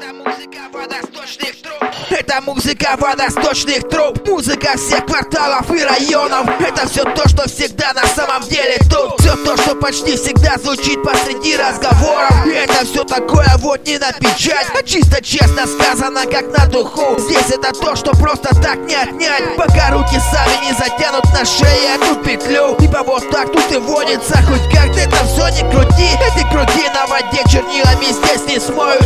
Это музыка водосточных труб. Это музыка труб. Музыка всех кварталов и районов. Это все то, что всегда на самом деле тут. Все то, что почти всегда звучит посреди разговоров. И это все такое вот не на печать А чисто честно сказано, как на духу. Здесь это то, что просто так не отнять. Пока руки сами не затянут на шее эту петлю. Типа вот так тут и водится. Хоть как-то это все не крути. Эти круги на воде чернилами здесь не смоются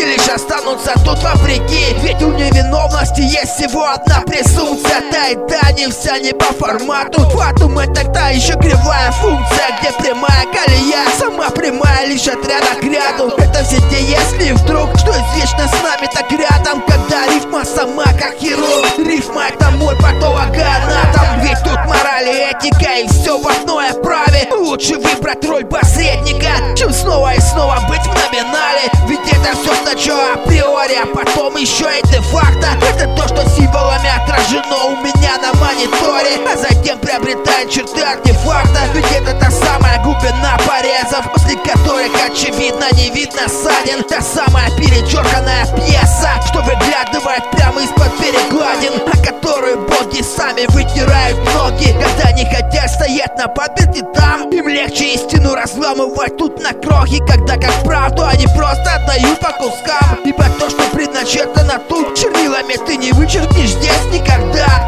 Они лишь останутся тут вопреки. Ведь у невиновности есть всего одна презумпция. Да и да, не вся не по формату. Фатум это та еще кривая функция Где прямая колея. Сама прямая лишь от ряда к ряду. Это все те если вдруг Что извечно с нами так рядом. Когда рифма сама как хирург Рифма это мой патологоанатом Ведь тут мораль и этика И все в одной оправе. Лучше выбрать роль посредника сначала априори А потом еще и де-факто Это то, что символами отражено у меня на мониторе. А затем приобретает черты артефакта. Ведь это та самая глубина порезов После которых очевидно не видно ссадин Та самая перечерканная пьеса Что выглядывает прямо из-под перекладин О которую боги сами вытирают ноги. Когда не хотят стоять на подберте там. Им легче истину разламывать тут на крохи Когда как правду они просто отдают по кускам. Ибо то, что предначертано тут чернилами Ты не вычеркнешь здесь никогда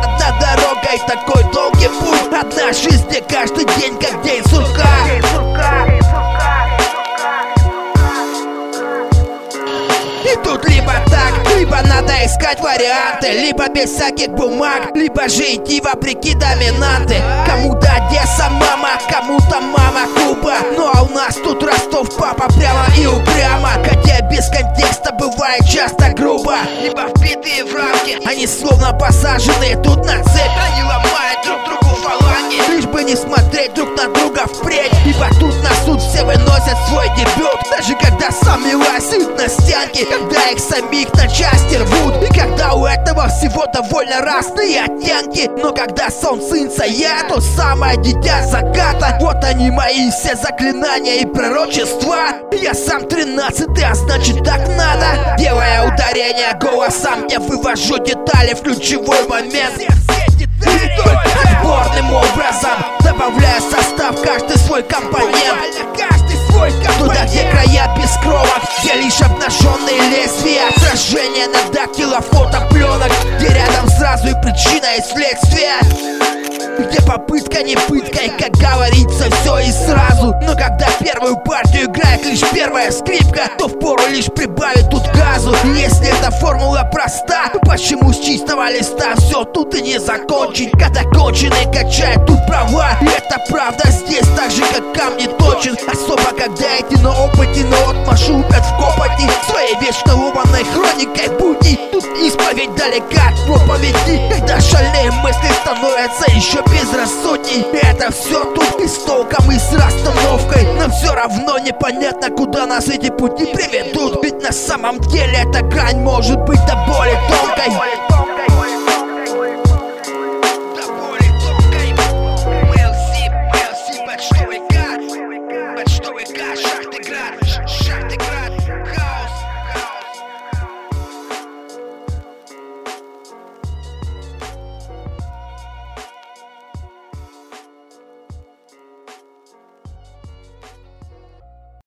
надо искать варианты. Либо без всяких бумаг, либо же идти вопреки доминанты. Кому-то Одесса мама, кому-то мама Куба. Ну а у нас тут Ростов папа прямо и упрямо. Хотя без контекста бывает часто грубо. Либо вбитые в рамки, они словно посаженные тут на цепь. Они ломают друг другу фаланги. Лишь бы не смотреть выносят свой дебют. Даже когда сами лазят на стенки Когда их самих на части рвут. И когда у этого всего довольно разные оттенки. Но когда солнцинца я то самое дитя заката. Вот они мои все заклинания и пророчества. Я сам тринадцатый, а значит так надо. Делая ударение голосом Я вывожу детали в ключевой момент. И только отборным образом Добавляя состав каждый свой компонент Туда, где края без кровок Где лишь обнаженные лезвия. Отражение на дактилофото пленок Где рядом сразу и причина и следствие попытка не пытка. И как говорится все и сразу. Но когда первую партию играет лишь первая скрипка То впору лишь прибавить тут газу. Если эта формула проста то Почему с чистого листа все тут и не закончить? Когда конченый качает тут права это правда здесь так же как камни точен Особо когда эти на опыте на отмашу лупят в копоти Своей вечно шальные мысли становятся еще безрассудней. Это все тут и с толком, и с расстановкой. Но все равно непонятно, куда нас эти пути приведут. Ведь на самом деле эта грань может быть до боли тонкой